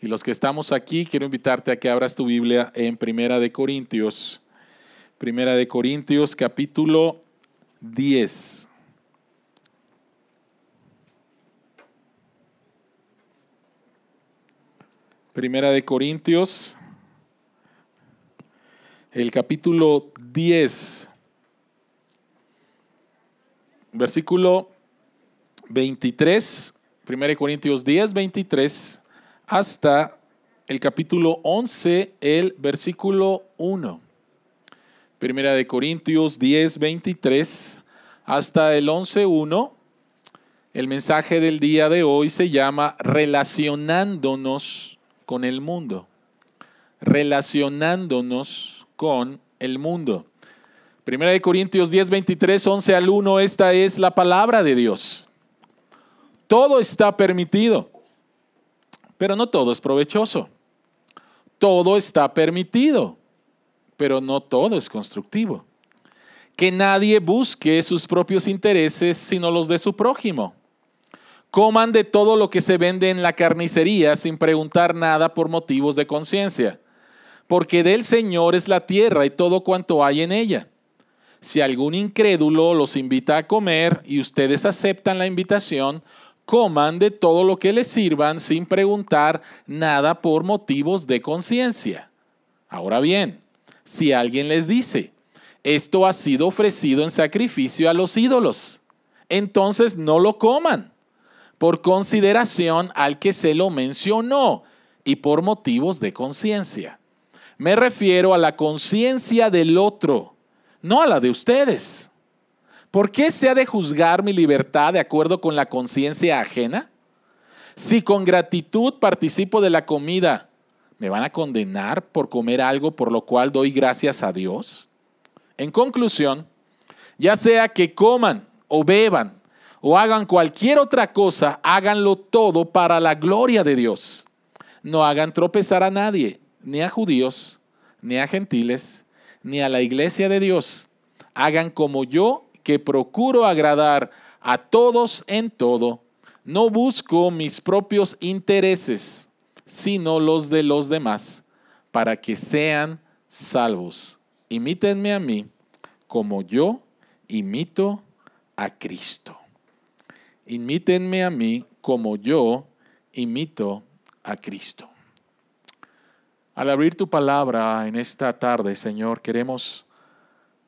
Y los que estamos aquí, quiero invitarte a que abras tu Biblia en Primera de Corintios. Primera de Corintios capítulo 10. Primera de Corintios, el capítulo 10, versículo 23, Primera de Corintios 10, 23, hasta el capítulo 11, el versículo 1. Primera de Corintios 10, 23, hasta el 11, 1. El mensaje del día de hoy se llama relacionándonos con el mundo, relacionándonos con el mundo. Primera de Corintios 10, 23, 11 al 1, esta es la palabra de Dios. Todo está permitido, pero no todo es provechoso. Todo está permitido, pero no todo es constructivo. Que nadie busque sus propios intereses, sino los de su prójimo Coman de todo lo que se vende en la carnicería sin preguntar nada por motivos de conciencia, porque del Señor es la tierra y todo cuanto hay en ella. Si algún incrédulo los invita a comer y ustedes aceptan la invitación, coman de todo lo que les sirvan sin preguntar nada por motivos de conciencia. Ahora bien, si alguien les dice, esto ha sido ofrecido en sacrificio a los ídolos, entonces no lo coman por consideración al que se lo mencionó y por motivos de conciencia. Me refiero a la conciencia del otro, no a la de ustedes. ¿Por qué se ha de juzgar mi libertad de acuerdo con la conciencia ajena? Si con gratitud participo de la comida, ¿me van a condenar por comer algo por lo cual doy gracias a Dios? En conclusión, ya sea que coman o beban o hagan cualquier otra cosa, háganlo todo para la gloria de Dios. No hagan tropezar a nadie, ni a judíos, ni a gentiles, ni a la iglesia de Dios. Hagan como yo, que procuro agradar a todos en todo. No busco mis propios intereses, sino los de los demás, para que sean salvos. Imítenme a mí como yo imito a Cristo. Imítenme a mí como yo imito a Cristo. Al abrir tu palabra en esta tarde, Señor, queremos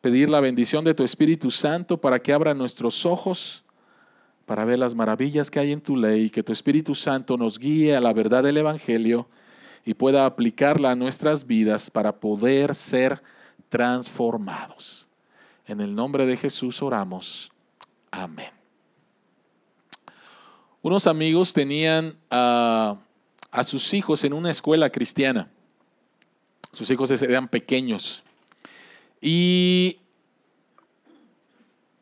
pedir la bendición de tu Espíritu Santo para que abra nuestros ojos para ver las maravillas que hay en tu ley, que tu Espíritu Santo nos guíe a la verdad del Evangelio y pueda aplicarla a nuestras vidas para poder ser transformados. En el nombre de Jesús oramos. Amén unos amigos tenían a, sus hijos en una escuela cristiana. Sus hijos eran pequeños. Y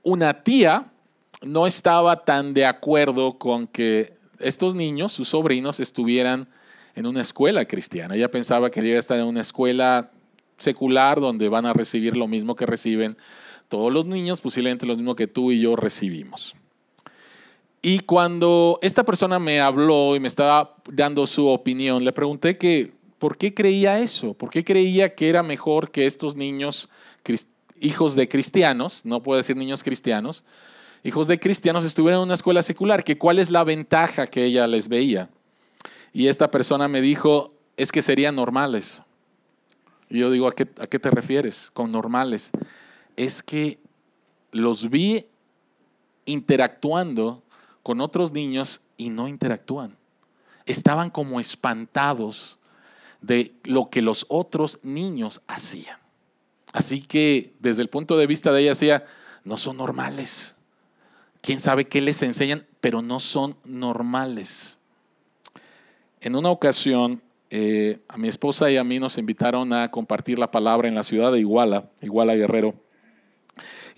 una tía no estaba tan de acuerdo con que estos niños, sus sobrinos, estuvieran en una escuela cristiana. Ella pensaba que debía estar en una escuela secular donde van a recibir lo mismo que reciben todos los niños, posiblemente lo mismo que tú y yo recibimos. Y cuando esta persona me habló y me estaba dando su opinión, le pregunté que por qué creía eso, por qué creía que era mejor que estos niños, hijos de cristianos, no puedo decir niños cristianos, hijos de cristianos estuvieran en una escuela secular, que cuál es la ventaja que ella les veía. Y esta persona me dijo, es que serían normales. Y yo digo, ¿a qué, ¿a qué te refieres con normales? Es que los vi interactuando con otros niños y no interactúan. Estaban como espantados de lo que los otros niños hacían. Así que desde el punto de vista de ella decía, no son normales. ¿Quién sabe qué les enseñan? Pero no son normales. En una ocasión, eh, a mi esposa y a mí nos invitaron a compartir la palabra en la ciudad de Iguala, Iguala Guerrero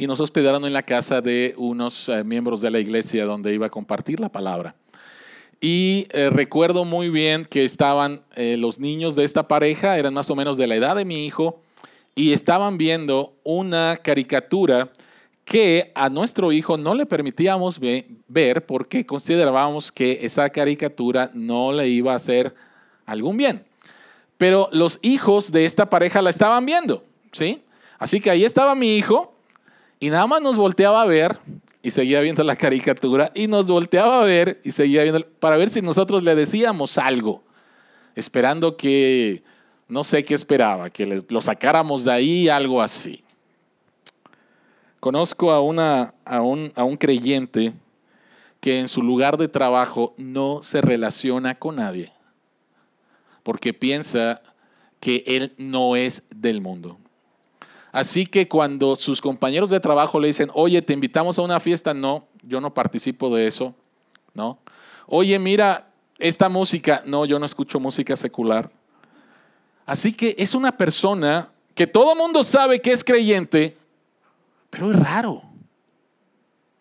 y nos hospedaron en la casa de unos eh, miembros de la iglesia donde iba a compartir la palabra. Y eh, recuerdo muy bien que estaban eh, los niños de esta pareja, eran más o menos de la edad de mi hijo, y estaban viendo una caricatura que a nuestro hijo no le permitíamos ver porque considerábamos que esa caricatura no le iba a hacer algún bien. Pero los hijos de esta pareja la estaban viendo, ¿sí? Así que ahí estaba mi hijo y nada más nos volteaba a ver y seguía viendo la caricatura y nos volteaba a ver y seguía viendo para ver si nosotros le decíamos algo, esperando que, no sé qué esperaba, que lo sacáramos de ahí, algo así. Conozco a, a, un, a un creyente que en su lugar de trabajo no se relaciona con nadie porque piensa que él no es del mundo. Así que cuando sus compañeros de trabajo le dicen, oye, te invitamos a una fiesta, no, yo no participo de eso, ¿no? Oye, mira, esta música, no, yo no escucho música secular. Así que es una persona que todo mundo sabe que es creyente, pero es raro.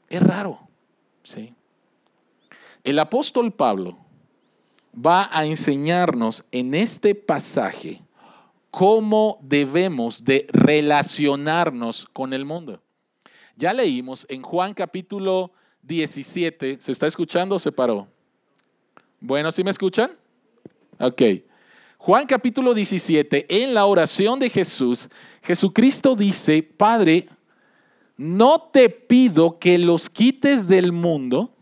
Es raro, ¿sí? El apóstol Pablo va a enseñarnos en este pasaje cómo debemos de relacionarnos con el mundo. Ya leímos en Juan capítulo 17, ¿se está escuchando o se paró? Bueno, ¿sí me escuchan? Ok. Juan capítulo 17, en la oración de Jesús, Jesucristo dice, Padre, no te pido que los quites del mundo,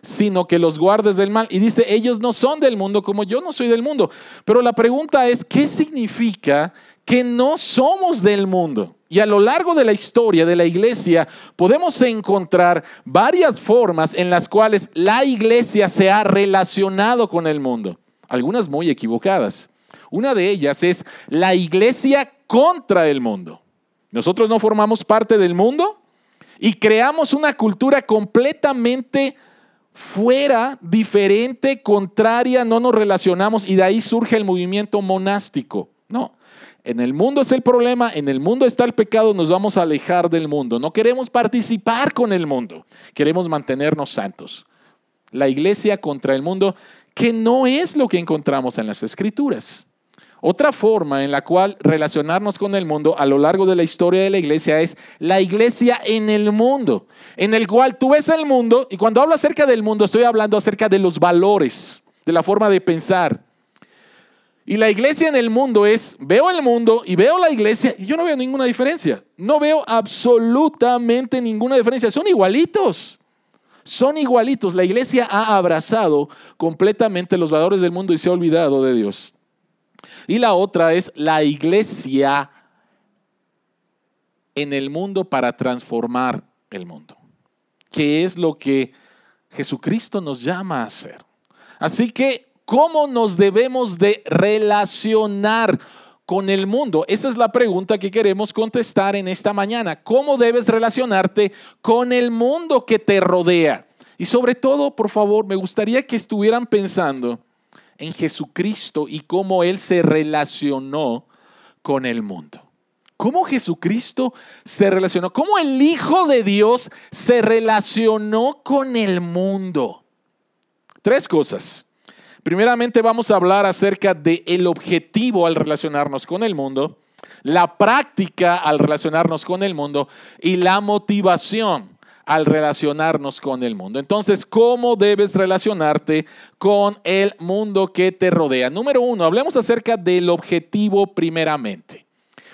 sino que los guardes del mal. Y dice, ellos no son del mundo como yo no soy del mundo. Pero la pregunta es, ¿qué significa que no somos del mundo? Y a lo largo de la historia de la iglesia podemos encontrar varias formas en las cuales la iglesia se ha relacionado con el mundo, algunas muy equivocadas. Una de ellas es la iglesia contra el mundo. Nosotros no formamos parte del mundo y creamos una cultura completamente fuera, diferente, contraria, no nos relacionamos y de ahí surge el movimiento monástico. No, en el mundo es el problema, en el mundo está el pecado, nos vamos a alejar del mundo. No queremos participar con el mundo, queremos mantenernos santos. La iglesia contra el mundo, que no es lo que encontramos en las escrituras. Otra forma en la cual relacionarnos con el mundo a lo largo de la historia de la iglesia es la iglesia en el mundo, en el cual tú ves el mundo y cuando hablo acerca del mundo estoy hablando acerca de los valores, de la forma de pensar. Y la iglesia en el mundo es, veo el mundo y veo la iglesia y yo no veo ninguna diferencia. No veo absolutamente ninguna diferencia. Son igualitos. Son igualitos. La iglesia ha abrazado completamente los valores del mundo y se ha olvidado de Dios. Y la otra es la iglesia en el mundo para transformar el mundo, que es lo que Jesucristo nos llama a hacer. Así que, ¿cómo nos debemos de relacionar con el mundo? Esa es la pregunta que queremos contestar en esta mañana. ¿Cómo debes relacionarte con el mundo que te rodea? Y sobre todo, por favor, me gustaría que estuvieran pensando en Jesucristo y cómo Él se relacionó con el mundo. ¿Cómo Jesucristo se relacionó? ¿Cómo el Hijo de Dios se relacionó con el mundo? Tres cosas. Primeramente vamos a hablar acerca del el objetivo al relacionarnos con el mundo, la práctica al relacionarnos con el mundo y la motivación al relacionarnos con el mundo. Entonces, ¿cómo debes relacionarte con el mundo que te rodea? Número uno, hablemos acerca del objetivo primeramente.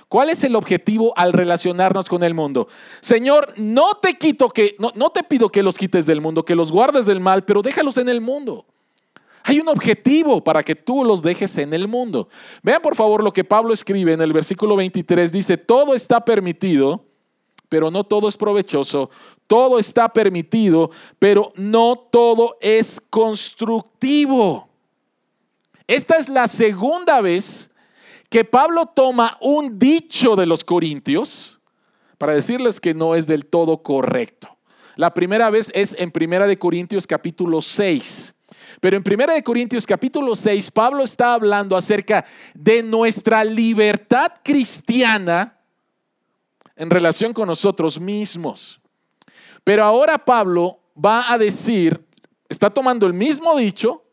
¿Cuál es el objetivo al relacionarnos con el mundo? Señor, no te quito que, no, no te pido que los quites del mundo, que los guardes del mal, pero déjalos en el mundo. Hay un objetivo para que tú los dejes en el mundo. Vean por favor lo que Pablo escribe en el versículo 23. Dice, todo está permitido, pero no todo es provechoso. Todo está permitido, pero no todo es constructivo. Esta es la segunda vez que Pablo toma un dicho de los corintios para decirles que no es del todo correcto. La primera vez es en Primera de Corintios capítulo 6. Pero en Primera de Corintios capítulo 6 Pablo está hablando acerca de nuestra libertad cristiana en relación con nosotros mismos. Pero ahora Pablo va a decir, está tomando el mismo dicho,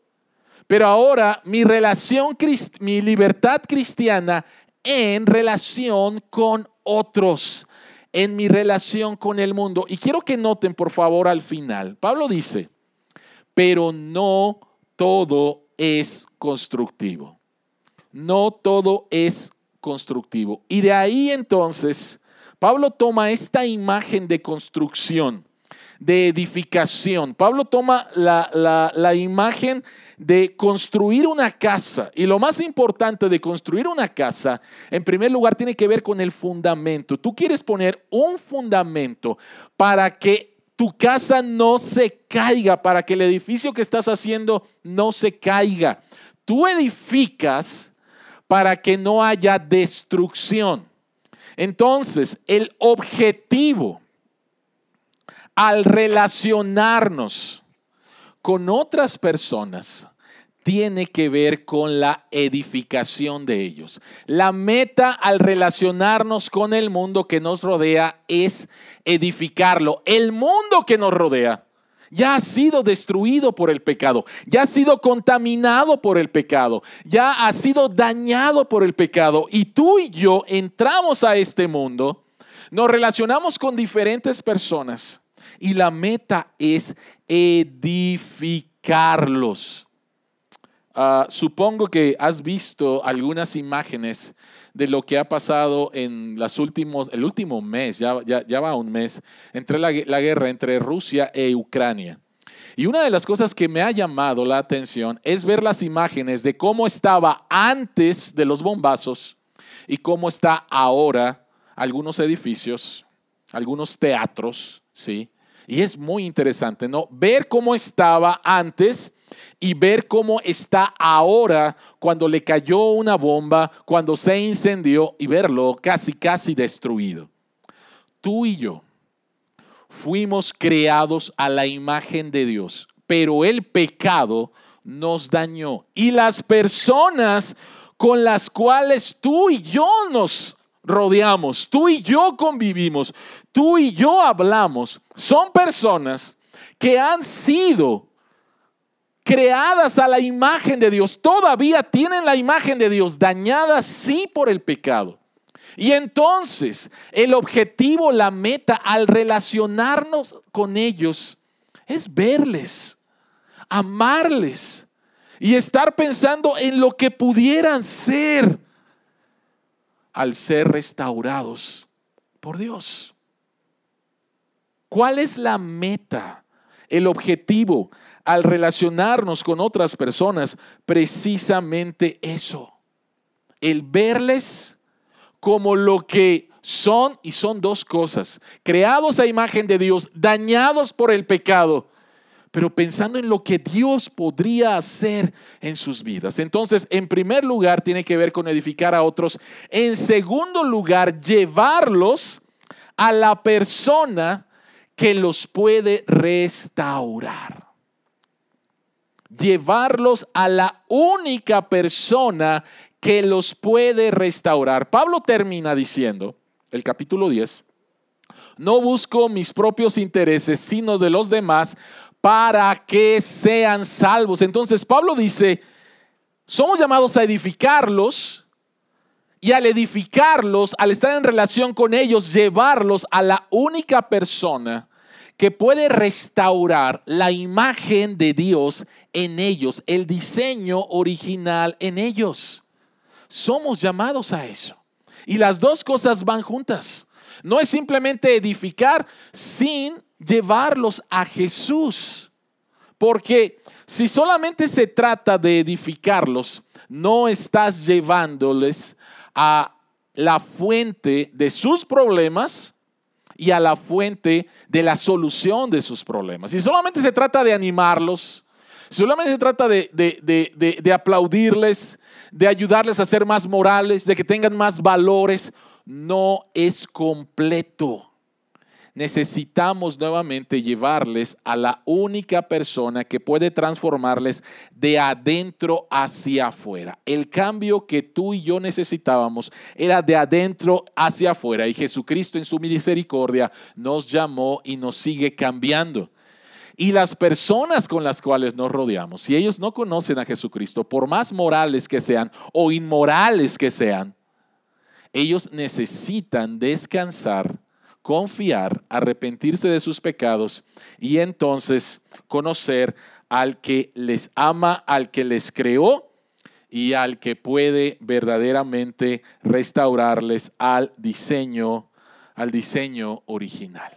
pero ahora mi relación, mi libertad cristiana en relación con otros, en mi relación con el mundo. Y quiero que noten, por favor, al final. Pablo dice, pero no todo es constructivo. No todo es constructivo. Y de ahí entonces, Pablo toma esta imagen de construcción, de edificación. Pablo toma la, la imagen de construir una casa. Y lo más importante de construir una casa, en primer lugar, tiene que ver con el fundamento. Tú quieres poner un fundamento para que tu casa no se caiga, para que el edificio que estás haciendo no se caiga. Tú edificas para que no haya destrucción. Entonces, el objetivo al relacionarnos con otras personas tiene que ver con la edificación de ellos. La meta al relacionarnos con el mundo que nos rodea es edificarlo. El mundo que nos rodea ya ha sido destruido por el pecado, ya ha sido contaminado por el pecado, ya ha sido dañado por el pecado. Y tú y yo entramos a este mundo, nos relacionamos con diferentes personas y la meta es edificarlos. Ah, supongo que has visto algunas imágenes de lo que ha pasado en los últimos, el último mes, ya, va un mes, entre la, la, guerra entre Rusia e Ucrania. Y una de las cosas que me ha llamado la atención es ver las imágenes de cómo estaba antes de los bombazos y cómo está ahora algunos edificios, algunos teatros, ¿sí? Y es muy interesante, ¿no? Ver cómo estaba antes y ver cómo está ahora cuando le cayó una bomba, cuando se incendió y verlo casi, casi destruido. Tú y yo fuimos creados a la imagen de Dios, pero el pecado nos dañó. Y las personas con las cuales tú y yo nos rodeamos, tú y yo convivimos, tú y yo hablamos, son personas que han sido creadas a la imagen de Dios, todavía tienen la imagen de Dios, dañadas sí por el pecado. Y entonces el objetivo, la meta al relacionarnos con ellos es verles, amarles y estar pensando en lo que pudieran ser al ser restaurados por Dios. ¿Cuál es la meta, el objetivo al relacionarnos con otras personas? Precisamente eso, el verles como lo que son y son dos cosas, creados a imagen de Dios, dañados por el pecado pero pensando en lo que Dios podría hacer en sus vidas. Entonces, en primer lugar, tiene que ver con edificar a otros. En segundo lugar, llevarlos a la persona que los puede restaurar. Llevarlos a la única persona que los puede restaurar. Pablo termina diciendo, el capítulo 10, no busco mis propios intereses, sino de los demás, para que sean salvos. Entonces Pablo dice, somos llamados a edificarlos y al edificarlos, al estar en relación con ellos, llevarlos a la única persona que puede restaurar la imagen de Dios en ellos, el diseño original en ellos. Somos llamados a eso. Y las dos cosas van juntas. No es simplemente edificar sin llevarlos a Jesús. Porque si solamente se trata de edificarlos, no estás llevándoles a la fuente de sus problemas y a la fuente de la solución de sus problemas. Si solamente se trata de animarlos, solamente se trata de, de, de, aplaudirles, de ayudarles a ser más morales, de que tengan más valores, no es completo necesitamos nuevamente llevarles a la única persona que puede transformarles de adentro hacia afuera. El cambio que tú y yo necesitábamos era de adentro hacia afuera y Jesucristo en su misericordia nos llamó y nos sigue cambiando. Y las personas con las cuales nos rodeamos, si ellos no conocen a Jesucristo, por más morales que sean o inmorales que sean, ellos necesitan descansar confiar, arrepentirse de sus pecados y entonces conocer al que les ama, al que les creó y al que puede verdaderamente restaurarles al diseño, al diseño original.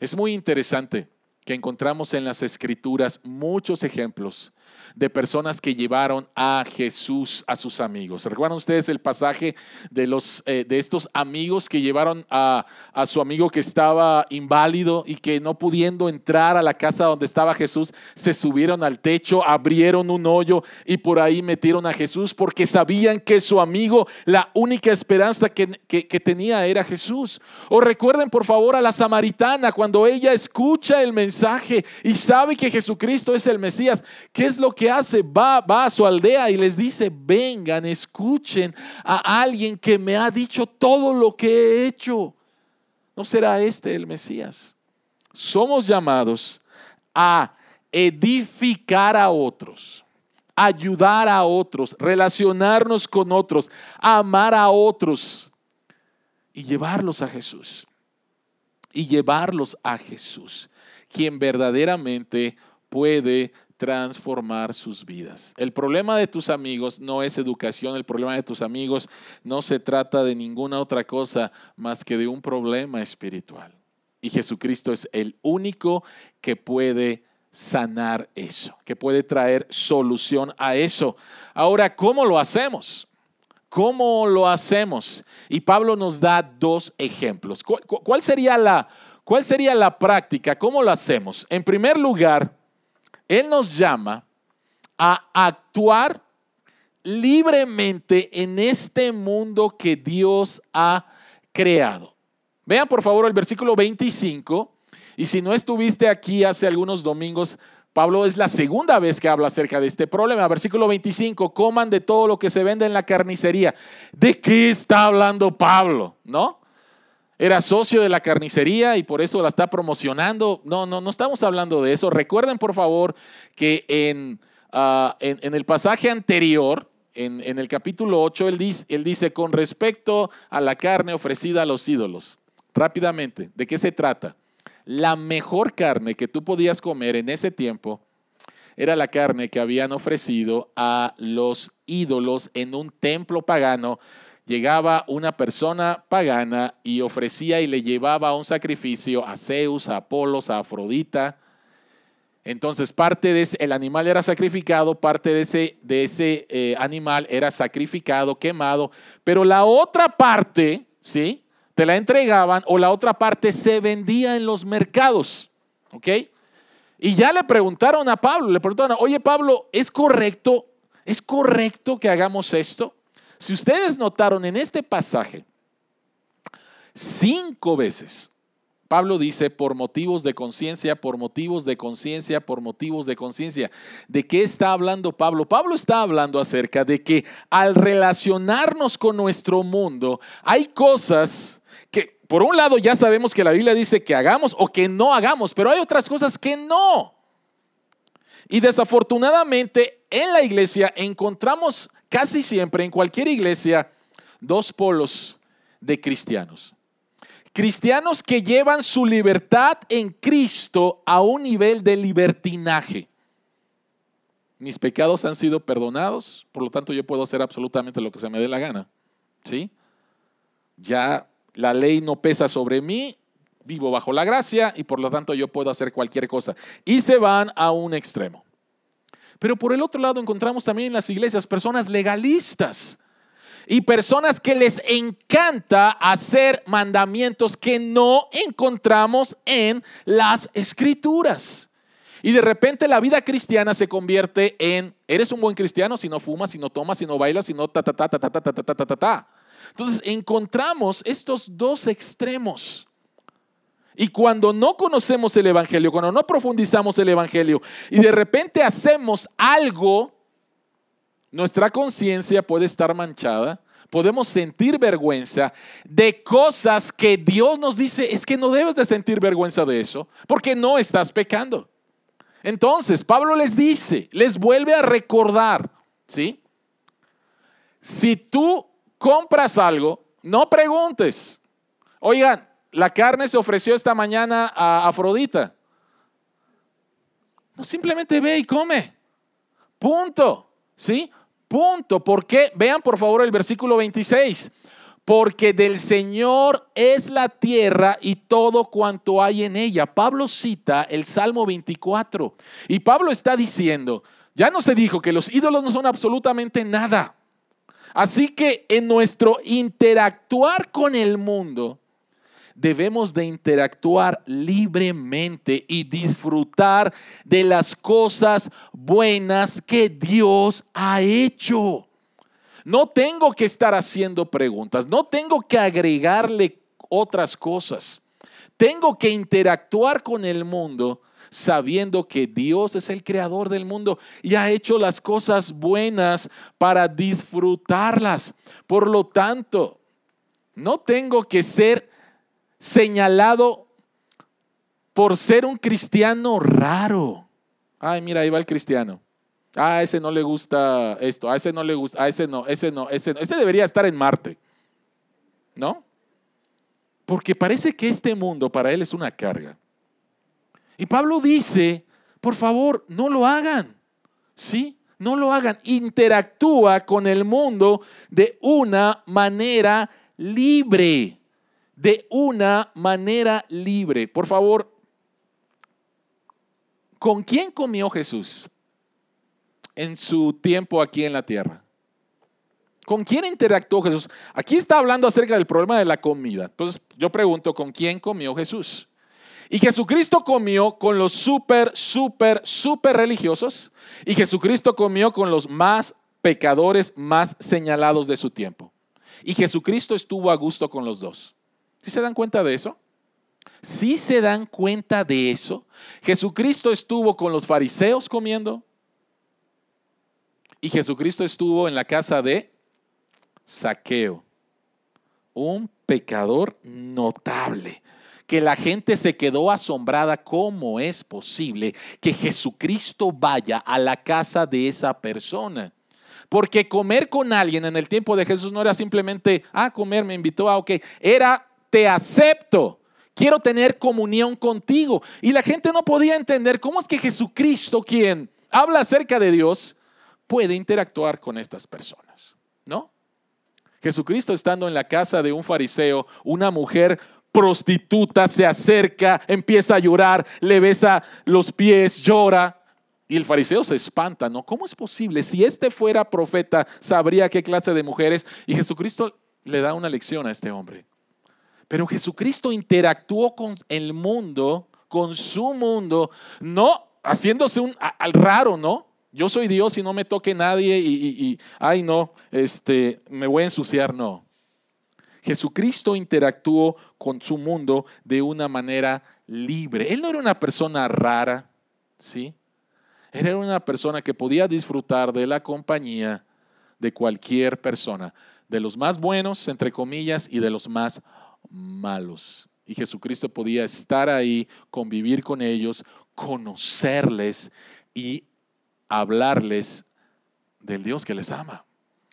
Es muy interesante que encontramos en las escrituras muchos ejemplos de personas que llevaron a Jesús a sus amigos. ¿Recuerdan ustedes el pasaje de, los, eh, de estos amigos que llevaron a, a su amigo que estaba inválido y que no pudiendo entrar a la casa donde estaba Jesús, se subieron al techo, abrieron un hoyo y por ahí metieron a Jesús porque sabían que su amigo, la única esperanza que, que, tenía era Jesús? O recuerden por favor a la samaritana cuando ella escucha el mensaje y sabe que Jesucristo es el Mesías. ¿Qué es lo que hace? Va, va a su aldea y les dice, vengan, escuchen a alguien que me ha dicho todo lo que he hecho. ¿No será este el Mesías? Somos llamados a edificar a otros, ayudar a otros, relacionarnos con otros, amar a otros y llevarlos a Jesús. Y llevarlos a Jesús, quien verdaderamente puede transformar sus vidas. El problema de tus amigos no es educación, el problema de tus amigos no se trata de ninguna otra cosa más que de un problema espiritual. Y Jesucristo es el único que puede sanar eso, que puede traer solución a eso. Ahora, ¿cómo lo hacemos? ¿Cómo lo hacemos? Y Pablo nos da dos ejemplos. ¿Cuál, sería la, cuál sería la práctica? ¿Cómo lo hacemos? En primer lugar, él nos llama a actuar libremente en este mundo que Dios ha creado. Vean por favor el versículo 25. Y si no estuviste aquí hace algunos domingos, Pablo es la segunda vez que habla acerca de este problema. Versículo 25, coman de todo lo que se vende en la carnicería. ¿De qué está hablando Pablo? ¿No? Era socio de la carnicería y por eso la está promocionando. No, no, no estamos hablando de eso. Recuerden, por favor, que en, ah, en, el pasaje anterior, en, en, el capítulo 8, él dice, él dice, con respecto a la carne ofrecida a los ídolos, rápidamente, ¿de qué se trata? La mejor carne que tú podías comer en ese tiempo era la carne que habían ofrecido a los ídolos en un templo pagano llegaba una persona pagana y ofrecía y le llevaba un sacrificio a Zeus, a Apolos, a Afrodita. Entonces parte de ese, el animal era sacrificado, parte de ese, de ese eh, animal era sacrificado, quemado, pero la otra parte, ¿sí? Te la entregaban o la otra parte se vendía en los mercados, ¿ok? Y ya le preguntaron a Pablo, le preguntaron, oye Pablo, ¿es correcto? ¿Es correcto que hagamos esto? Si ustedes notaron en este pasaje, cinco veces Pablo dice por motivos de conciencia, por motivos de conciencia, por motivos de conciencia. ¿De qué está hablando Pablo? Pablo está hablando acerca de que al relacionarnos con nuestro mundo, hay cosas que, por un lado, ya sabemos que la Biblia dice que hagamos o que no hagamos, pero hay otras cosas que no. Y desafortunadamente en la iglesia encontramos casi siempre en cualquier iglesia dos polos de cristianos. Cristianos que llevan su libertad en Cristo a un nivel de libertinaje. Mis pecados han sido perdonados, por lo tanto yo puedo hacer absolutamente lo que se me dé la gana. ¿Sí? Ya la ley no pesa sobre mí, vivo bajo la gracia y por lo tanto yo puedo hacer cualquier cosa. Y se van a un extremo. Pero por el otro lado encontramos también en las iglesias personas legalistas y personas que les encanta hacer mandamientos que no encontramos en las escrituras. Y de repente la vida cristiana se convierte en, eres un buen cristiano si no fumas, si no tomas, si no bailas, si no ta, ta, ta, ta, ta, ta, ta, ta, ta, ta. Entonces encontramos estos dos extremos. Y cuando no conocemos el Evangelio, cuando no profundizamos el Evangelio y de repente hacemos algo, nuestra conciencia puede estar manchada, podemos sentir vergüenza de cosas que Dios nos dice, es que no debes de sentir vergüenza de eso, porque no estás pecando. Entonces, Pablo les dice, les vuelve a recordar, ¿sí? Si tú compras algo, no preguntes, oigan, la carne se ofreció esta mañana a Afrodita. pues simplemente ve y come. Punto. ¿Sí? Punto. ¿Por qué? Vean por favor el versículo 26. Porque del Señor es la tierra y todo cuanto hay en ella. Pablo cita el Salmo 24. Y Pablo está diciendo, ya no se dijo que los ídolos no son absolutamente nada. Así que en nuestro interactuar con el mundo, debemos de interactuar libremente y disfrutar de las cosas buenas que Dios ha hecho. No tengo que estar haciendo preguntas, no tengo que agregarle otras cosas. Tengo que interactuar con el mundo sabiendo que Dios es el creador del mundo y ha hecho las cosas buenas para disfrutarlas. Por lo tanto, no tengo que ser señalado por ser un cristiano raro. Ay, mira, ahí va el cristiano. Ah, a ese no le gusta esto, a ese no le gusta, a ese no, ese no, ese no. Ese debería estar en Marte. ¿No? Porque parece que este mundo para él es una carga. Y Pablo dice, por favor, no lo hagan. ¿Sí? No lo hagan. Interactúa con el mundo de una manera libre de una manera libre. Por favor, ¿con quién comió Jesús en su tiempo aquí en la tierra? ¿Con quién interactuó Jesús? Aquí está hablando acerca del problema de la comida. Entonces yo pregunto, ¿con quién comió Jesús? Y Jesucristo comió con los súper, súper, súper religiosos. Y Jesucristo comió con los más pecadores, más señalados de su tiempo. Y Jesucristo estuvo a gusto con los dos. ¿Sí se dan cuenta de eso? ¿Sí se dan cuenta de eso? Jesucristo estuvo con los fariseos comiendo y Jesucristo estuvo en la casa de Saqueo, un pecador notable, que la gente se quedó asombrada cómo es posible que Jesucristo vaya a la casa de esa persona. Porque comer con alguien en el tiempo de Jesús no era simplemente, ah, comer, me invitó a, ok, era te acepto. Quiero tener comunión contigo. Y la gente no podía entender cómo es que Jesucristo, quien habla acerca de Dios, puede interactuar con estas personas. ¿No? Jesucristo estando en la casa de un fariseo, una mujer prostituta se acerca, empieza a llorar, le besa los pies, llora. Y el fariseo se espanta, ¿no? ¿Cómo es posible? Si este fuera profeta, sabría qué clase de mujeres. Y Jesucristo le da una lección a este hombre. Pero Jesucristo interactuó con el mundo, con su mundo, no haciéndose un al raro, ¿no? Yo soy Dios y no me toque nadie y, ay no, este, me voy a ensuciar, no. Jesucristo interactuó con su mundo de una manera libre. Él no era una persona rara, ¿sí? Él era una persona que podía disfrutar de la compañía de cualquier persona, de los más buenos, entre comillas, y de los más malos. Y Jesucristo podía estar ahí, convivir con ellos, conocerles y hablarles del Dios que les ama,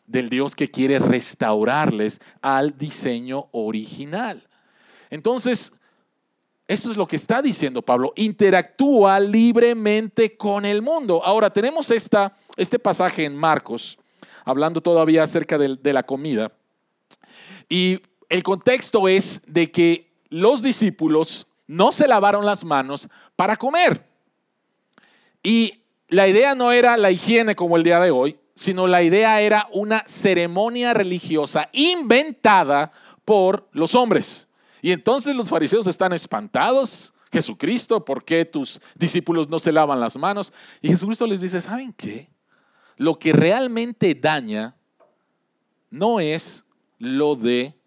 del Dios que quiere restaurarles al diseño original. Entonces, esto es lo que está diciendo Pablo, interactúa libremente con el mundo. Ahora tenemos esta, este pasaje en Marcos, hablando todavía acerca de, de la comida. Y el contexto es de que los discípulos no se lavaron las manos para comer. Y la idea no era la higiene como el día de hoy, sino la idea era una ceremonia religiosa inventada por los hombres. Y entonces los fariseos están espantados. Jesucristo, ¿por qué tus discípulos no se lavan las manos? Y Jesucristo les dice, ¿saben qué? Lo que realmente daña no es lo de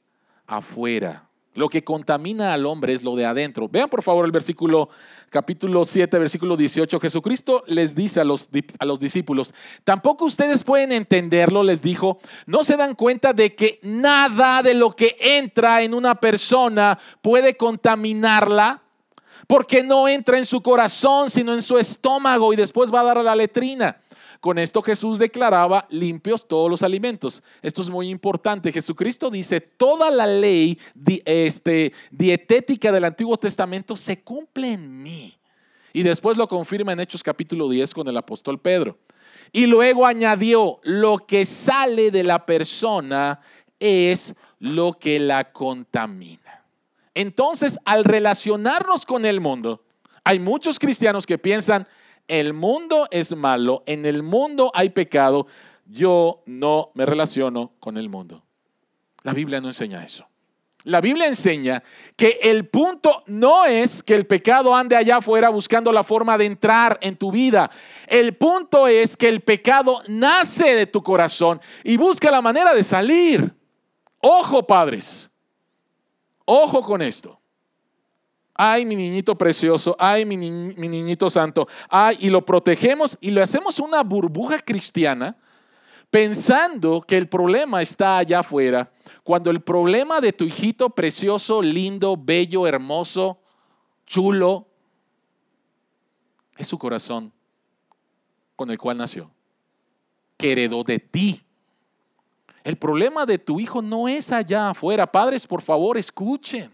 afuera. Lo que contamina al hombre es lo de adentro. Vean por favor el versículo capítulo 7, versículo 18. Jesucristo les dice a los, a los discípulos, tampoco ustedes pueden entenderlo, les dijo, no se dan cuenta de que nada de lo que entra en una persona puede contaminarla, porque no entra en su corazón, sino en su estómago y después va a dar a la letrina. Con esto Jesús declaraba limpios todos los alimentos. Esto es muy importante. Jesucristo dice, toda la ley este, dietética del Antiguo Testamento se cumple en mí. Y después lo confirma en Hechos capítulo 10 con el apóstol Pedro. Y luego añadió, lo que sale de la persona es lo que la contamina. Entonces, al relacionarnos con el mundo, hay muchos cristianos que piensan, el mundo es malo, en el mundo hay pecado, yo no me relaciono con el mundo. La Biblia no enseña eso. La Biblia enseña que el punto no es que el pecado ande allá afuera buscando la forma de entrar en tu vida. El punto es que el pecado nace de tu corazón y busca la manera de salir. Ojo, padres. Ojo con esto. Ay, mi niñito precioso, ay, mi, niñito santo, ay, y lo protegemos y le hacemos una burbuja cristiana pensando que el problema está allá afuera, cuando el problema de tu hijito precioso, lindo, bello, hermoso, chulo, es su corazón con el cual nació, que heredó de ti. El problema de tu hijo no es allá afuera. Padres, por favor, escuchen.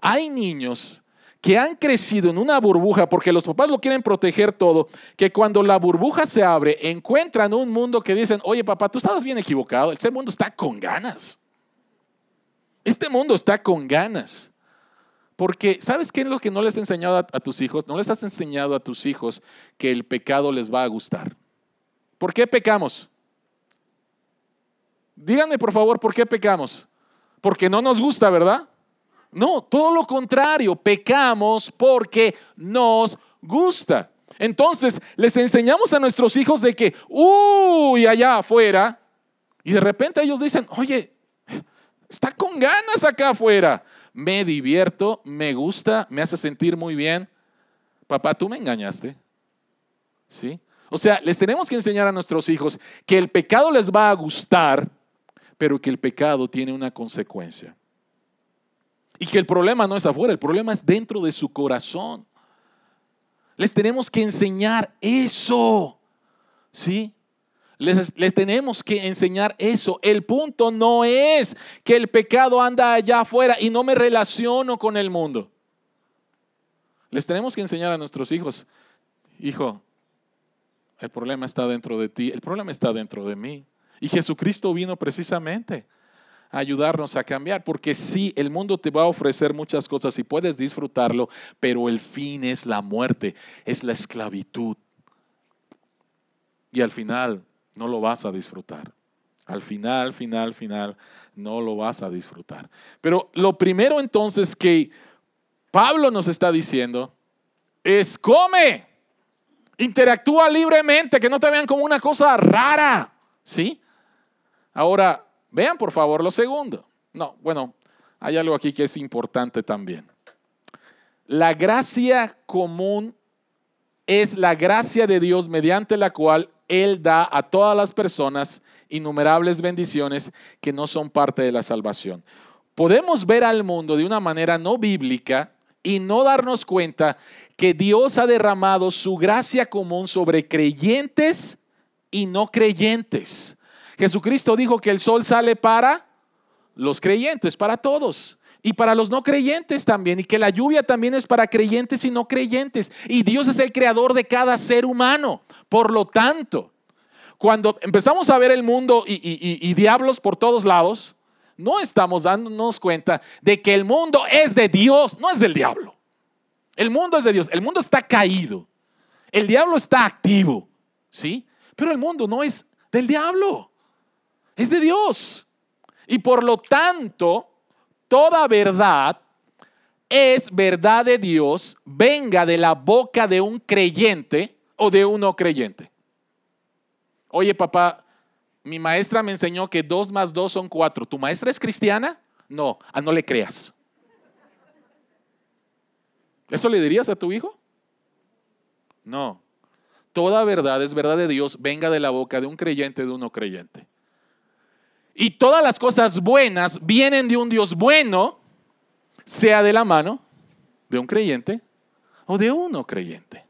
Hay niños que han crecido en una burbuja porque los papás lo quieren proteger todo, que cuando la burbuja se abre encuentran un mundo que dicen, oye papá, tú estabas bien equivocado, este mundo está con ganas. Este mundo está con ganas. Porque, ¿sabes qué es lo que no les has enseñado a, a, tus hijos? No les has enseñado a tus hijos que el pecado les va a gustar. ¿Por qué pecamos? Díganme, por favor, ¿por qué pecamos? Porque no nos gusta, ¿verdad? No, todo lo contrario, pecamos porque nos gusta. Entonces, les enseñamos a nuestros hijos de que, uy, allá afuera, y de repente ellos dicen, oye, está con ganas acá afuera. Me divierto, me gusta, me hace sentir muy bien. Papá, tú me engañaste. ¿Sí? O sea, les tenemos que enseñar a nuestros hijos que el pecado les va a gustar, pero que el pecado tiene una consecuencia. Y que el problema no es afuera, el problema es dentro de su corazón. Les tenemos que enseñar eso. ¿Sí? Les, les, tenemos que enseñar eso. El punto no es que el pecado anda allá afuera y no me relaciono con el mundo. Les tenemos que enseñar a nuestros hijos, hijo, el problema está dentro de ti, el problema está dentro de mí. Y Jesucristo vino precisamente ayudarnos a cambiar, porque sí, el mundo te va a ofrecer muchas cosas y puedes disfrutarlo, pero el fin es la muerte, es la esclavitud. Y al final no lo vas a disfrutar. Al final, final, final, no lo vas a disfrutar. Pero lo primero entonces que Pablo nos está diciendo es come, interactúa libremente, que no te vean como una cosa rara, ¿sí? Ahora, Vean por favor lo segundo. No, bueno, hay algo aquí que es importante también. La gracia común es la gracia de Dios mediante la cual Él da a todas las personas innumerables bendiciones que no son parte de la salvación. Podemos ver al mundo de una manera no bíblica y no darnos cuenta que Dios ha derramado su gracia común sobre creyentes y no creyentes. Jesucristo dijo que el sol sale para los creyentes, para todos. Y para los no creyentes también. Y que la lluvia también es para creyentes y no creyentes. Y Dios es el creador de cada ser humano. Por lo tanto, cuando empezamos a ver el mundo y, diablos por todos lados, no estamos dándonos cuenta de que el mundo es de Dios, no es del diablo. El mundo es de Dios. El mundo está caído. El diablo está activo. ¿Sí? Pero el mundo no es del diablo es de Dios. Y por lo tanto, toda verdad es verdad de Dios, venga de la boca de un creyente o de un no creyente. Oye, papá, mi maestra me enseñó que dos más dos son cuatro. ¿Tu maestra es cristiana? No, a no le creas. ¿Eso le dirías a tu hijo? No. Toda verdad es verdad de Dios, venga de la boca de un creyente o de un no creyente. Y todas las cosas buenas vienen de un Dios bueno, sea de la mano de un creyente o de uno creyente.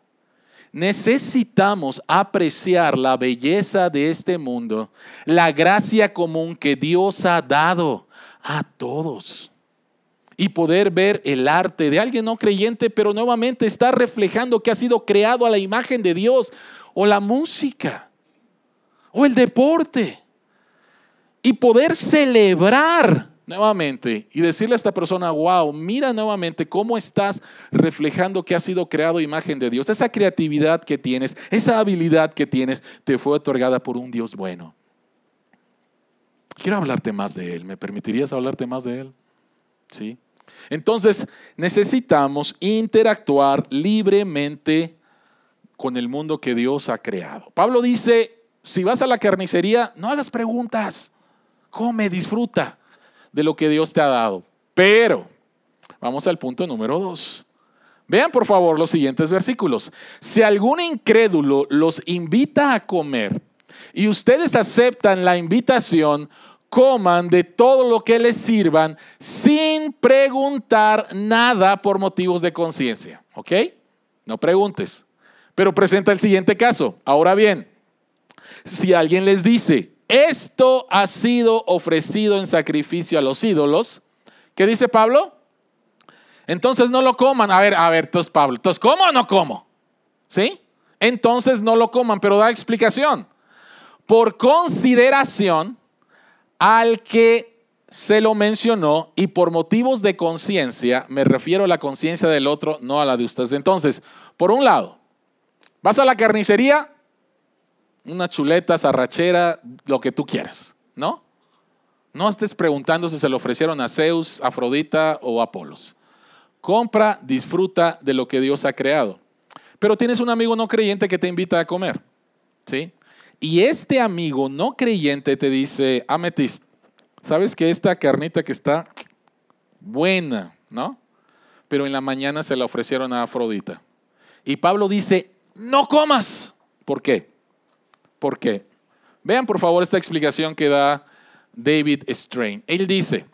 Necesitamos apreciar la belleza de este mundo, la gracia común que Dios ha dado a todos. y poder ver el arte de alguien no creyente, pero nuevamente está reflejando que ha sido creado a la imagen de Dios, o la música, o el deporte, y poder celebrar nuevamente y decirle a esta persona, wow, mira nuevamente cómo estás reflejando que has sido creado imagen de Dios. Esa creatividad que tienes, esa habilidad que tienes, te fue otorgada por un Dios bueno. Quiero hablarte más de Él. ¿Me permitirías hablarte más de Él? Sí. Entonces, necesitamos interactuar libremente con el mundo que Dios ha creado. Pablo dice, si vas a la carnicería, no hagas preguntas, come, disfruta de lo que Dios te ha dado. Pero, vamos al punto número dos. Vean por favor los siguientes versículos. Si algún incrédulo los invita a comer y ustedes aceptan la invitación, coman de todo lo que les sirvan sin preguntar nada por motivos de conciencia. ¿Ok? No preguntes. Pero presenta el siguiente caso. Ahora bien, si alguien les dice, esto ha sido ofrecido en sacrificio a los ídolos, ¿qué dice Pablo? Entonces no lo coman. A ver, a ver, entonces Pablo, entonces ¿cómo o no como? ¿Sí? Entonces no lo coman, pero da explicación. Por consideración, al que se lo mencionó y por motivos de conciencia, me refiero a la conciencia del otro, no a la de ustedes. Entonces, por un lado, vas a la carnicería, una chuleta, sarrachera, lo que tú quieras, ¿no? No estés preguntando si se lo ofrecieron a Zeus, Afrodita o Apolos. Compra, disfruta de lo que Dios ha creado. Pero tienes un amigo no creyente que te invita a comer, ¿sí? Y este amigo no creyente te dice, Ametist, ¿sabes que esta carnita que está buena, ¿no? Pero en la mañana se la ofrecieron a Afrodita. Y Pablo dice, no comas. ¿Por qué? ¿Por qué? Vean por favor esta explicación que da David Strain. Él dice,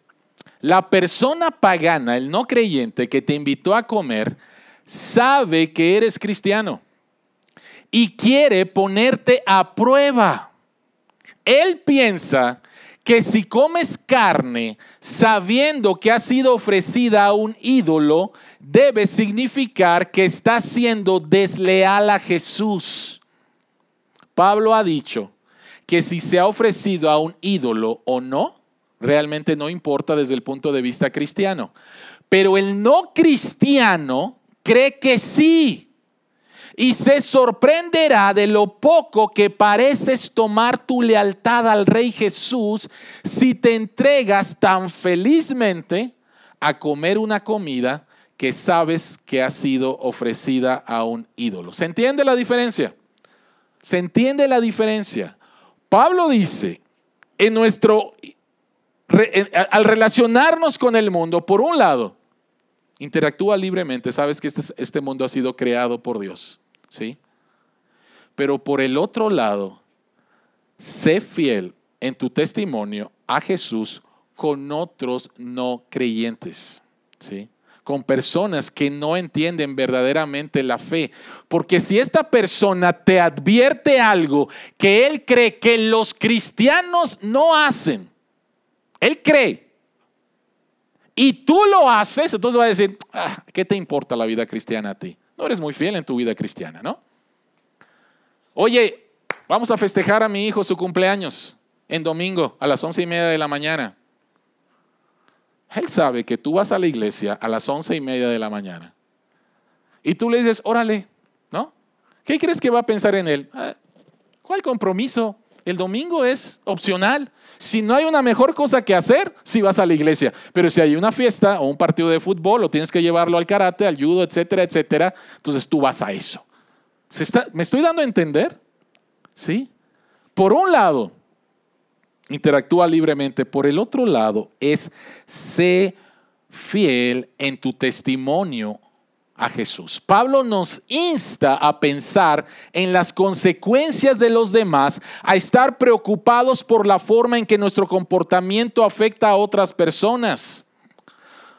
la persona pagana, el no creyente que te invitó a comer, sabe que eres cristiano y quiere ponerte a prueba. Él piensa que si comes carne sabiendo que ha sido ofrecida a un ídolo, debe significar que estás siendo desleal a Jesús. Pablo ha dicho que si se ha ofrecido a un ídolo o no, realmente no importa desde el punto de vista cristiano. Pero el no cristiano cree que sí y se sorprenderá de lo poco que pareces tomar tu lealtad al Rey Jesús si te entregas tan felizmente a comer una comida que sabes que ha sido ofrecida a un ídolo. ¿Se entiende la diferencia? ¿Se entiende la diferencia? Pablo dice, en nuestro al relacionarnos con el mundo, por un lado, interactúa libremente, sabes que este, este mundo ha sido creado por Dios. ¿sí? Pero por el otro lado, sé fiel en tu testimonio a Jesús con otros no creyentes, ¿sí? Con personas que no entienden verdaderamente la fe. Porque si esta persona te advierte algo que él cree que los cristianos no hacen, él cree, y tú lo haces, entonces va a decir, ah, ¿qué te importa la vida cristiana a ti? No eres muy fiel en tu vida cristiana, ¿no? Oye, vamos a festejar a mi hijo su cumpleaños en domingo a las once y media de la mañana. Él sabe que tú vas a la iglesia a las once y media de la mañana. Y tú le dices, órale, ¿no? ¿Qué crees que va a pensar en él? Ah, ¿Cuál compromiso? El domingo es opcional. Si no hay una mejor cosa que hacer, si vas a la iglesia. Pero si hay una fiesta o un partido de fútbol o tienes que llevarlo al karate, al judo, etcétera, etcétera, entonces tú vas a eso. ¿Me estoy dando a entender? ¿Sí? Por un lado, interactúa libremente. Por el otro lado, es sé fiel en tu testimonio a Jesús. Pablo nos insta a pensar en las consecuencias de los demás, a estar preocupados por la forma en que nuestro comportamiento afecta a otras personas.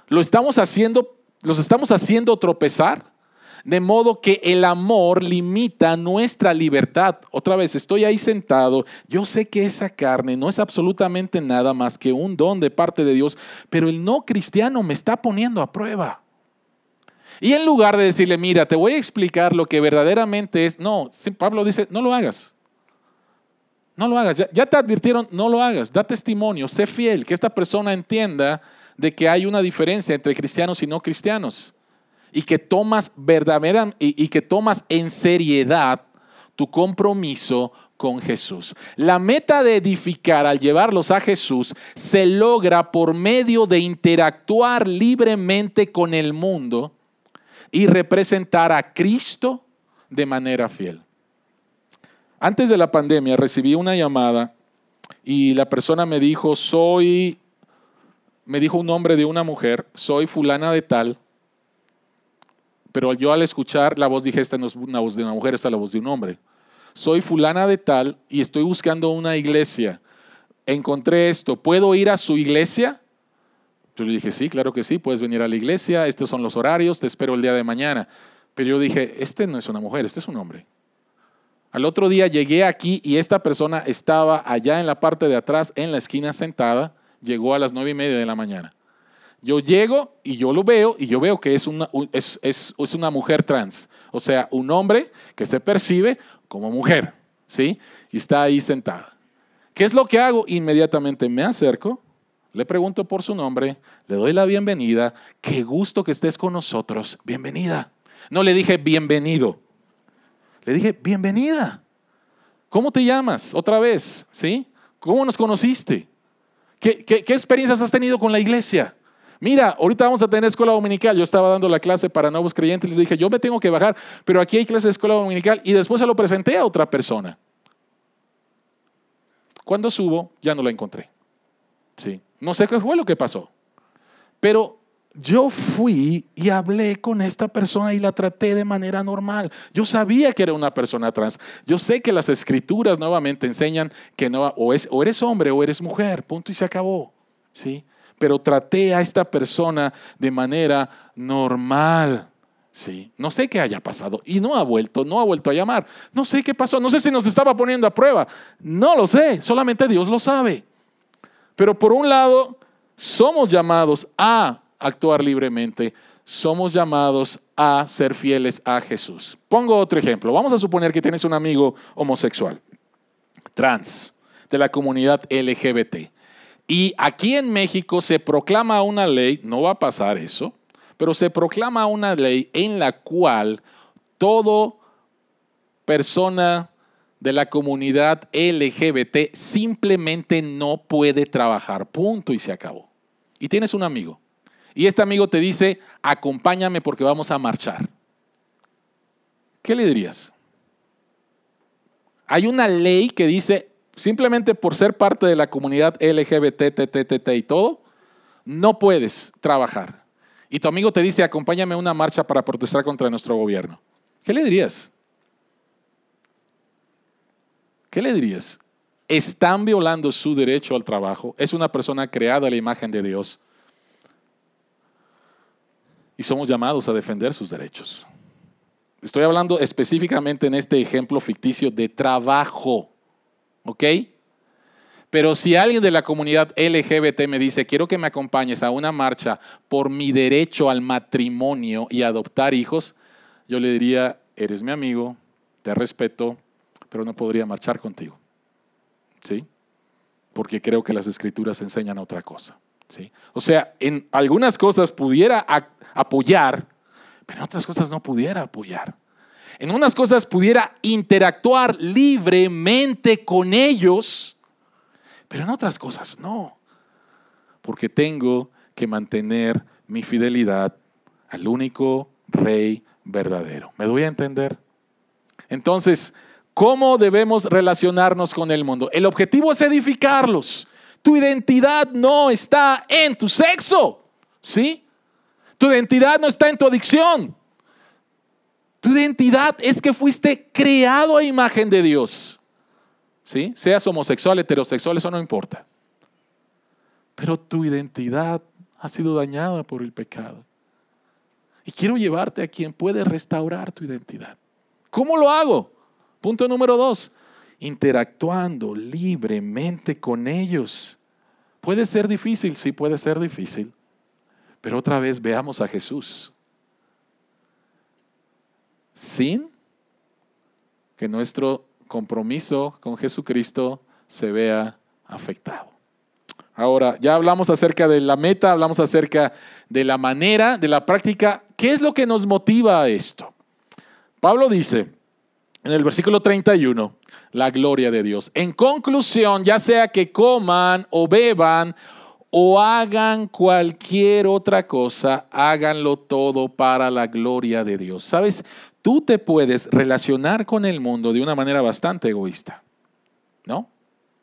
¿Lo estamos haciendo, los estamos haciendo tropezar? De modo que el amor limita nuestra libertad. Otra vez, estoy ahí sentado. Yo sé que esa carne no es absolutamente nada más que un don de parte de Dios, pero el no cristiano me está poniendo a prueba. Y en lugar de decirle, mira, te voy a explicar lo que verdaderamente es, no, Pablo dice, no lo hagas. No lo hagas. Ya, te advirtieron, no lo hagas. Da testimonio, sé fiel, que esta persona entienda de que hay una diferencia entre cristianos y no cristianos. Y que tomas verdadera y que tomas en seriedad tu compromiso con Jesús. La meta de edificar al llevarlos a Jesús se logra por medio de interactuar libremente con el mundo y representar a Cristo de manera fiel. Antes de la pandemia recibí una llamada y la persona me dijo, soy, me dijo un nombre de una mujer, soy fulana de tal, pero yo al escuchar la voz dije, esta no es una voz de una mujer, esta es la voz de un hombre. Soy fulana de tal y estoy buscando una iglesia. Encontré esto, ¿puedo ir a su iglesia? Yo le dije, sí, claro que sí, puedes venir a la iglesia, estos son los horarios, te espero el día de mañana. Pero yo dije, este no es una mujer, este es un hombre. Al otro día llegué aquí y esta persona estaba allá en la parte de atrás, en la esquina sentada, llegó a las nueve y media de la mañana. Yo llego y yo lo veo y yo veo que es una, es, es, es una mujer trans, o sea, un hombre que se percibe como mujer, ¿sí? Y está ahí sentada. ¿Qué es lo que hago? Inmediatamente me acerco, le pregunto por su nombre, le doy la bienvenida, qué gusto que estés con nosotros, bienvenida. No le dije bienvenido, le dije bienvenida. ¿Cómo te llamas? Otra vez, ¿sí? ¿Cómo nos conociste? ¿Qué, qué, experiencias has tenido con la iglesia? Mira, ahorita vamos a tener escuela dominical. Yo estaba dando la clase para nuevos creyentes. Les dije, yo me tengo que bajar, pero aquí hay clase de escuela dominical. Y después se lo presenté a otra persona. Cuando subo, ya no la encontré. Sí. No sé qué fue lo que pasó. Pero yo fui y hablé con esta persona y la traté de manera normal. Yo sabía que era una persona trans. Yo sé que las escrituras nuevamente enseñan que no, o, es, o eres hombre o eres mujer, punto y se acabó. ¿sí? Pero traté a esta persona de manera normal. Sí, no sé qué haya pasado y no ha vuelto, no ha vuelto a llamar. No sé qué pasó, no sé si nos estaba poniendo a prueba. No lo sé, solamente Dios lo sabe. Pero por un lado, somos llamados a actuar libremente, somos llamados a ser fieles a Jesús. Pongo otro ejemplo. Vamos a suponer que tienes un amigo homosexual, trans, de la comunidad LGBT. Y aquí en México se proclama una ley, no va a pasar eso, pero se proclama una ley en la cual todo persona de la comunidad LGBT simplemente no puede trabajar. Punto y se acabó. Y tienes un amigo. Y este amigo te dice, acompáñame porque vamos a marchar. ¿Qué le dirías? Hay una ley que dice, simplemente por ser parte de la comunidad LGBT, TTT y todo, no puedes trabajar. Y tu amigo te dice, acompáñame a una marcha para protestar contra nuestro gobierno. ¿Qué le dirías? ¿Qué le dirías? Están violando su derecho al trabajo. Es una persona creada a la imagen de Dios. Y somos llamados a defender sus derechos. Estoy hablando específicamente en este ejemplo ficticio de trabajo. ¿Ok? Pero si alguien de la comunidad LGBT me dice, quiero que me acompañes a una marcha por mi derecho al matrimonio y adoptar hijos, yo le diría, eres mi amigo, te respeto, pero no podría marchar contigo. ¿Sí? Porque creo que las escrituras enseñan otra cosa. ¿Sí? O sea, en algunas cosas pudiera apoyar, pero en otras cosas no pudiera apoyar. En unas cosas pudiera interactuar libremente con ellos, pero en otras cosas no. Porque tengo que mantener mi fidelidad al único rey verdadero. ¿Me doy a entender? Entonces, ¿Cómo debemos relacionarnos con el mundo? El objetivo es edificarlos. Tu identidad no está en tu sexo, ¿sí? Tu identidad no está en tu adicción. Tu identidad es que fuiste creado a imagen de Dios. ¿Sí? Seas homosexual, heterosexual, eso no importa. Pero tu identidad ha sido dañada por el pecado. Y quiero llevarte a quien puede restaurar tu identidad. ¿Cómo lo hago? Punto número dos, interactuando libremente con ellos. Puede ser difícil, sí puede ser difícil, pero otra vez veamos a Jesús. Sin que nuestro compromiso con Jesucristo se vea afectado. Ahora, ya hablamos acerca de la meta, hablamos acerca de la manera, de la práctica. ¿Qué es lo que nos motiva a esto? Pablo dice en el versículo 31, la gloria de Dios. En conclusión, ya sea que coman o beban o hagan cualquier otra cosa, háganlo todo para la gloria de Dios. ¿Sabes? Tú te puedes relacionar con el mundo de una manera bastante egoísta, ¿no?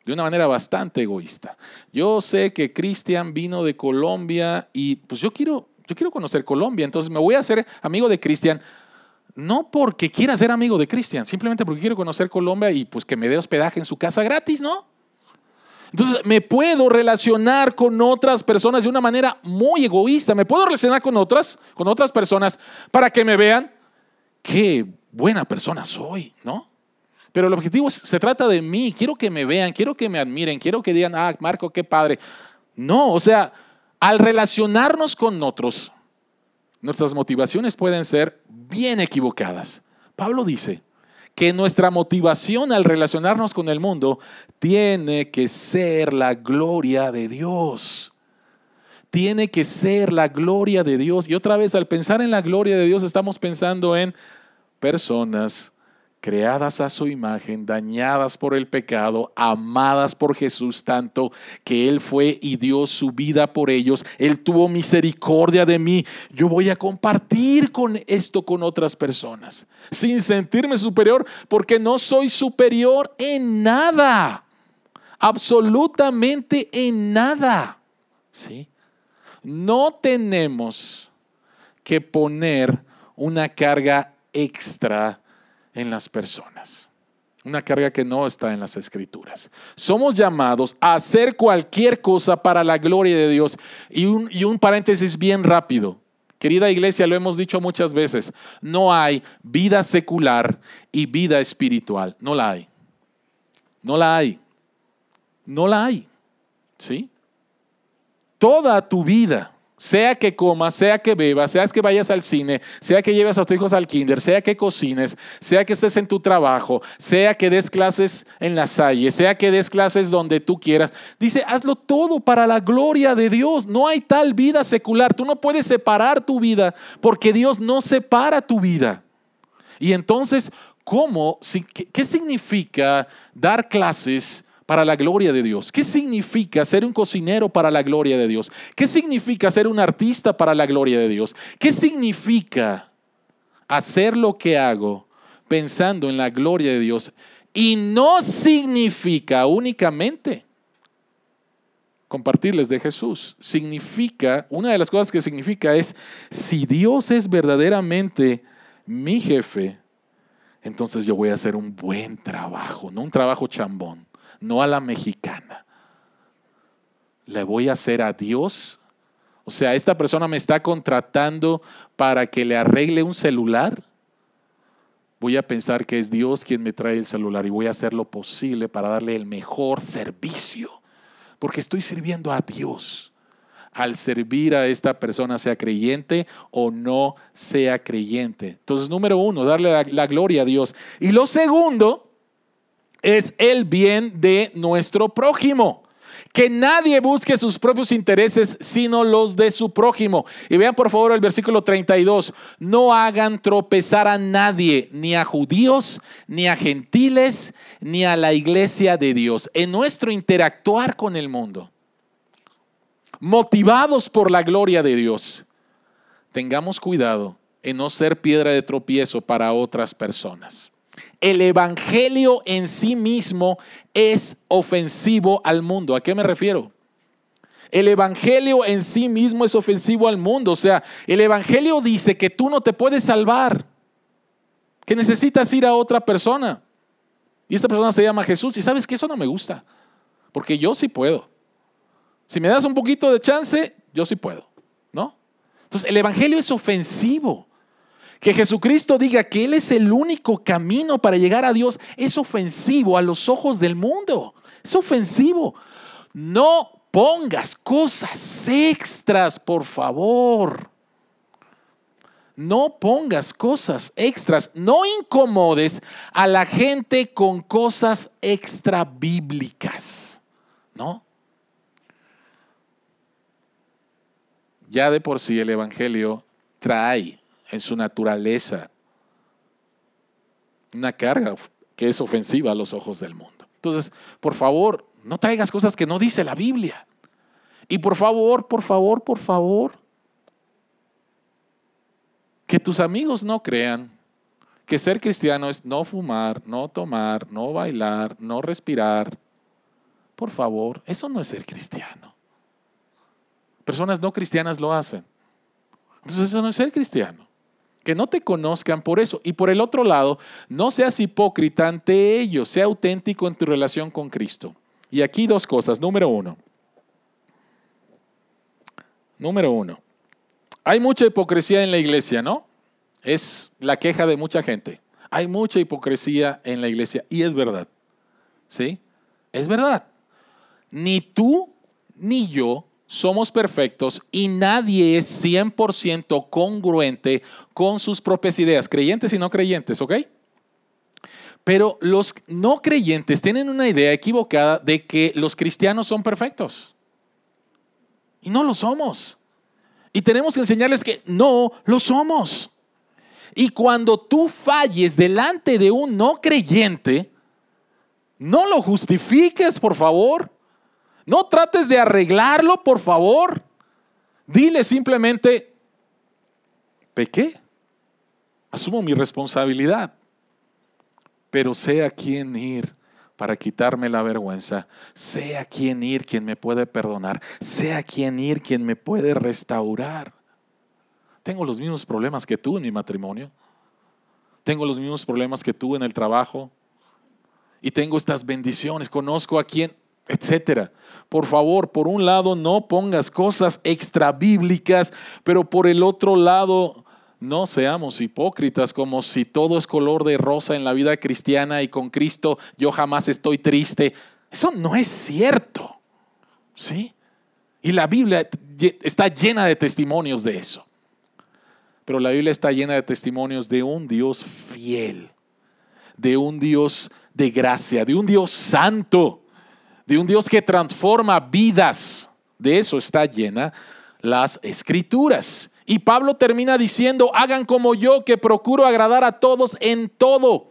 de una manera bastante egoísta. Yo sé que Cristian vino de Colombia y pues yo quiero, yo quiero conocer Colombia, entonces me voy a hacer amigo de Cristian, no porque quiera ser amigo de Cristian, simplemente porque quiero conocer Colombia y pues que me dé hospedaje en su casa gratis, ¿no? Entonces me puedo relacionar con otras personas de una manera muy egoísta, me puedo relacionar con otras, con otras personas para que me vean qué buena persona soy, ¿no? Pero el objetivo se trata de mí. Quiero que me vean, quiero que me admiren, quiero que digan, ah, Marco, qué padre. No, o sea, al relacionarnos con otros, nuestras motivaciones pueden ser bien equivocadas. Pablo dice que nuestra motivación al relacionarnos con el mundo tiene que ser la gloria de Dios. Tiene que ser la gloria de Dios. Y otra vez, al pensar en la gloria de Dios, estamos pensando en personas creadas a su imagen, dañadas por el pecado, amadas por Jesús tanto que Él fue y dio su vida por ellos. Él tuvo misericordia de mí. Yo voy a compartir con esto con otras personas, sin sentirme superior, porque no soy superior en nada, absolutamente en nada. ¿Sí? No tenemos que poner una carga extra en las personas. Una carga que no está en las escrituras. Somos llamados a hacer cualquier cosa para la gloria de Dios. Y un, y un paréntesis bien rápido. Querida iglesia, lo hemos dicho muchas veces, no hay vida secular y vida espiritual. No la hay. No la hay. No la hay. ¿Sí? Toda tu vida sea que comas, sea que bebas, sea que vayas al cine, sea que lleves a tus hijos al kinder, sea que cocines, sea que estés en tu trabajo, sea que des clases en la salle, sea que des clases donde tú quieras. Dice, hazlo todo para la gloria de Dios. No hay tal vida secular. Tú no puedes separar tu vida porque Dios no separa tu vida. Y entonces, ¿cómo? ¿Qué significa dar clases? Para la gloria de Dios? ¿Qué significa ser un cocinero para la gloria de Dios? ¿Qué significa ser un artista para la gloria de Dios? ¿Qué significa hacer lo que hago pensando en la gloria de Dios? Y no significa únicamente compartirles de Jesús. Significa, una de las cosas que significa es, si Dios es verdaderamente mi jefe, entonces yo voy a hacer un buen trabajo, no un trabajo chambón no a la mexicana. Le voy a hacer a Dios. O sea, esta persona me está contratando para que le arregle un celular. Voy a pensar que es Dios quien me trae el celular y voy a hacer lo posible para darle el mejor servicio. Porque estoy sirviendo a Dios. Al servir a esta persona, sea creyente o no sea creyente. Entonces, número uno, darle la, la gloria a Dios. Y lo segundo es el bien de nuestro prójimo. Que nadie busque sus propios intereses, sino los de su prójimo. Y vean por favor el versículo 32. No hagan tropezar a nadie, ni a judíos, ni a gentiles, ni a la iglesia de Dios. En nuestro interactuar con el mundo, motivados por la gloria de Dios, tengamos cuidado en no ser piedra de tropiezo para otras personas el Evangelio en sí mismo es ofensivo al mundo. ¿A qué me refiero? El Evangelio en sí mismo es ofensivo al mundo. O sea, el Evangelio dice que tú no te puedes salvar, que necesitas ir a otra persona. Y esta persona se llama Jesús. Y sabes que eso no me gusta, porque yo sí puedo. Si me das un poquito de chance, yo sí puedo, ¿no? Entonces, el Evangelio es ofensivo. Que Jesucristo diga que Él es el único camino para llegar a Dios es ofensivo a los ojos del mundo. Es ofensivo. No pongas cosas extras, por favor. No pongas cosas extras. No incomodes a la gente con cosas extra bíblicas. ¿No? Ya de por sí el Evangelio trae en su naturaleza una carga que es ofensiva a los ojos del mundo. Entonces, por favor, no traigas cosas que no dice la Biblia. Y por favor, por favor, por favor, que tus amigos no crean que ser cristiano es no fumar, no tomar, no bailar, no respirar. Por favor, eso no es ser cristiano. Personas no cristianas lo hacen. Entonces eso no es ser cristiano que no te conozcan por eso. Y por el otro lado, no seas hipócrita ante ellos, sea auténtico en tu relación con Cristo. Y aquí dos cosas. Número uno. Número uno. Hay mucha hipocresía en la iglesia, ¿no? Es la queja de mucha gente. Hay mucha hipocresía en la iglesia y es verdad. ¿Sí? Es verdad. Ni tú ni yo somos perfectos y nadie es 100% congruente con sus propias ideas, creyentes y no creyentes, ¿ok? Pero los no creyentes tienen una idea equivocada de que los cristianos son perfectos. Y no lo somos. Y tenemos que enseñarles que no lo somos. Y cuando tú falles delante de un no creyente, no lo justifiques, por favor. No trates de arreglarlo, por favor. Dile simplemente, pequé, asumo mi responsabilidad, pero sé a quién ir para quitarme la vergüenza, sé a quién ir quien me puede perdonar, sé a quién ir quien me puede restaurar. Tengo los mismos problemas que tú en mi matrimonio, tengo los mismos problemas que tú en el trabajo. Y tengo estas bendiciones, conozco a quien etcétera. Por favor, por un lado no pongas cosas extra bíblicas, pero por el otro lado no seamos hipócritas como si todo es color de rosa en la vida cristiana y con Cristo yo jamás estoy triste. Eso no es cierto. ¿Sí? Y la Biblia está llena de testimonios de eso. Pero la Biblia está llena de testimonios de un Dios fiel, de un Dios de gracia, de un Dios santo de un Dios que transforma vidas. De eso está llena las escrituras. Y Pablo termina diciendo, hagan como yo que procuro agradar a todos en todo.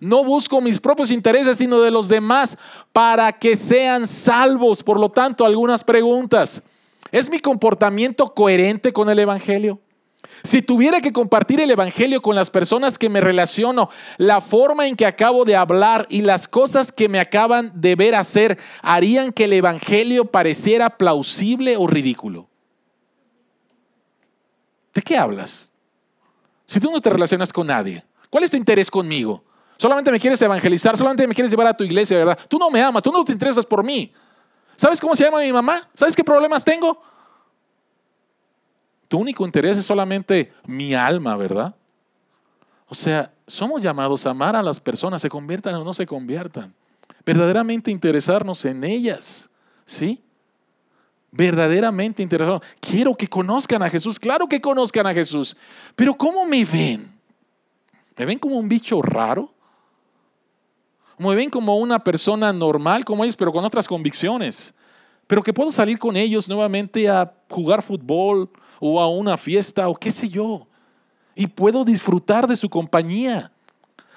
No busco mis propios intereses, sino de los demás, para que sean salvos. Por lo tanto, algunas preguntas. ¿Es mi comportamiento coherente con el Evangelio? Si tuviera que compartir el Evangelio con las personas que me relaciono, la forma en que acabo de hablar y las cosas que me acaban de ver hacer harían que el Evangelio pareciera plausible o ridículo. ¿De qué hablas? Si tú no te relacionas con nadie, ¿cuál es tu interés conmigo? Solamente me quieres evangelizar, solamente me quieres llevar a tu iglesia, ¿verdad? Tú no me amas, tú no te interesas por mí. ¿Sabes cómo se llama mi mamá? ¿Sabes qué problemas tengo? Tu único interés es solamente mi alma, ¿verdad? O sea, somos llamados a amar a las personas, se conviertan o no se conviertan. Verdaderamente interesarnos en ellas, ¿sí? Verdaderamente interesarnos. Quiero que conozcan a Jesús, claro que conozcan a Jesús, pero ¿cómo me ven? ¿Me ven como un bicho raro? ¿Me ven como una persona normal como ellos, pero con otras convicciones? Pero que puedo salir con ellos nuevamente a jugar fútbol, o a una fiesta o qué sé yo. Y puedo disfrutar de su compañía,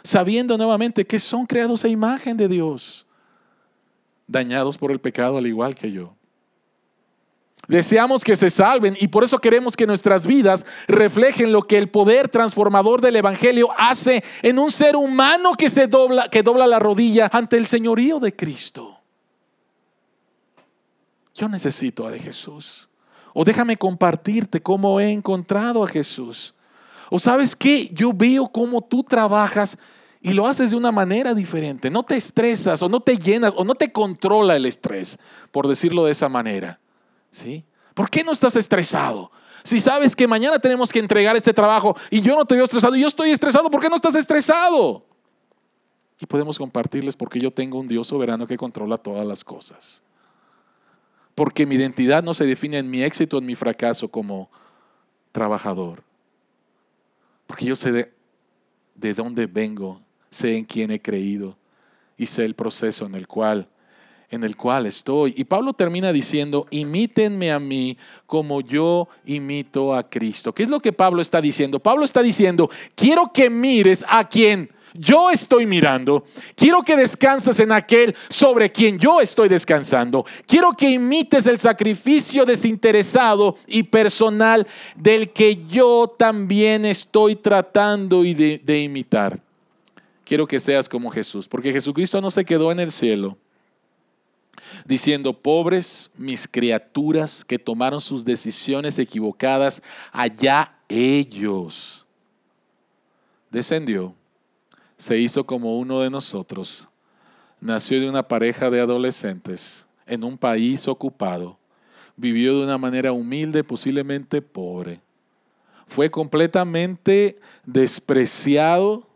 sabiendo nuevamente que son creados a imagen de Dios, dañados por el pecado al igual que yo. Deseamos que se salven y por eso queremos que nuestras vidas reflejen lo que el poder transformador del Evangelio hace en un ser humano que se dobla, que dobla la rodilla ante el señorío de Cristo. Yo necesito a Jesús. O déjame compartirte cómo he encontrado a Jesús. O sabes qué, yo veo cómo tú trabajas y lo haces de una manera diferente. No te estresas o no te llenas o no te controla el estrés, por decirlo de esa manera. ¿Sí? ¿Por qué no estás estresado? Si sabes que mañana tenemos que entregar este trabajo y yo no te veo estresado y yo estoy estresado, ¿por qué no estás estresado? Y podemos compartirles porque yo tengo un Dios soberano que controla todas las cosas. Porque mi identidad no se define en mi éxito en mi fracaso como trabajador. Porque yo sé de, de dónde vengo, sé en quién he creído y sé el proceso en el cual en el cual estoy. Y Pablo termina diciendo, imítenme a mí como yo imito a Cristo. ¿Qué es lo que Pablo está diciendo? Pablo está diciendo, quiero que mires a quien yo estoy mirando. Quiero que descanses en aquel sobre quien yo estoy descansando. Quiero que imites el sacrificio desinteresado y personal del que yo también estoy tratando de, de imitar. Quiero que seas como Jesús, porque Jesucristo no se quedó en el cielo diciendo, pobres mis criaturas que tomaron sus decisiones equivocadas, allá ellos. Descendió, se hizo como uno de nosotros, nació de una pareja de adolescentes en un país ocupado, vivió de una manera humilde, posiblemente pobre, fue completamente despreciado,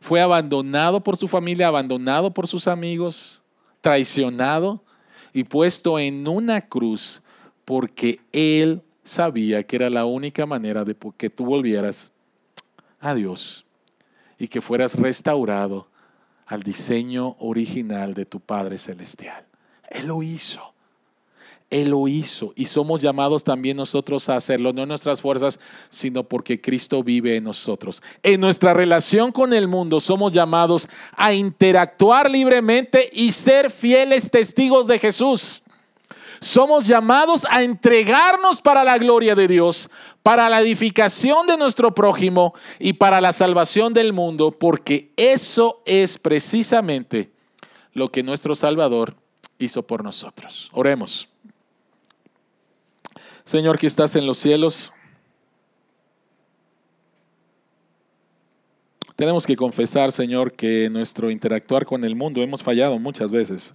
fue abandonado por su familia, abandonado por sus amigos, traicionado y puesto en una cruz porque Él sabía que era la única manera de que tú volvieras a Dios y que fueras restaurado al diseño original de tu Padre Celestial. Él lo hizo. Él lo hizo y somos llamados también nosotros a hacerlo, no en nuestras fuerzas, sino porque Cristo vive en nosotros. En nuestra relación con el mundo somos llamados a interactuar libremente y ser fieles testigos de Jesús. Somos llamados a entregarnos para la gloria de Dios, para la edificación de nuestro prójimo y para la salvación del mundo, porque eso es precisamente lo que nuestro Salvador hizo por nosotros. Oremos. Señor que estás en los cielos, tenemos que confesar, Señor, que nuestro interactuar con el mundo hemos fallado muchas veces.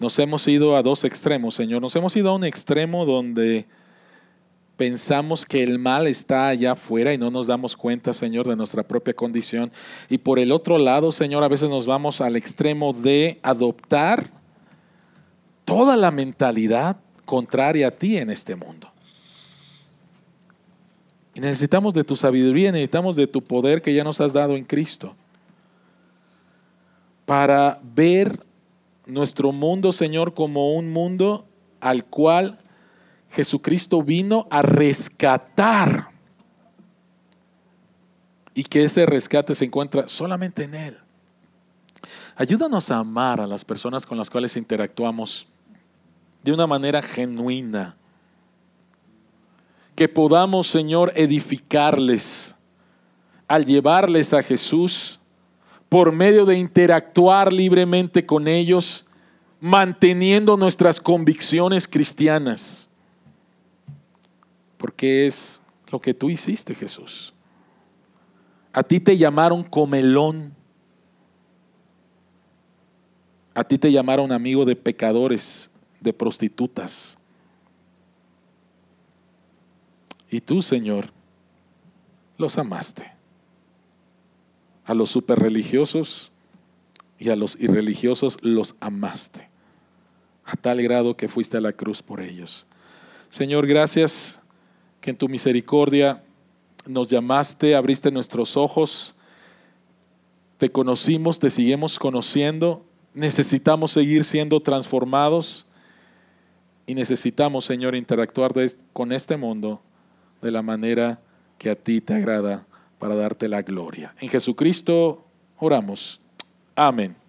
Nos hemos ido a dos extremos, Señor. Nos hemos ido a un extremo donde pensamos que el mal está allá afuera y no nos damos cuenta, Señor, de nuestra propia condición. Y por el otro lado, Señor, a veces nos vamos al extremo de adoptar toda la mentalidad contraria a ti en este mundo. Y necesitamos de tu sabiduría, necesitamos de tu poder que ya nos has dado en Cristo. Para ver nuestro mundo, Señor, como un mundo al cual Jesucristo vino a rescatar. Y que ese rescate se encuentra solamente en Él. Ayúdanos a amar a las personas con las cuales interactuamos de una manera genuina. Que podamos, Señor, edificarles al llevarles a Jesús por medio de interactuar libremente con ellos, manteniendo nuestras convicciones cristianas. Porque es lo que tú hiciste, Jesús. A ti te llamaron comelón. A ti te llamaron amigo de pecadores de prostitutas. Y tú, Señor, los amaste. A los superreligiosos y a los irreligiosos los amaste. A tal grado que fuiste a la cruz por ellos. Señor, gracias que en tu misericordia nos llamaste, abriste nuestros ojos, te conocimos, te seguimos conociendo, necesitamos seguir siendo transformados y necesitamos, Señor, interactuar con este mundo de la manera que a ti te agrada para darte la gloria. En Jesucristo oramos. Amén.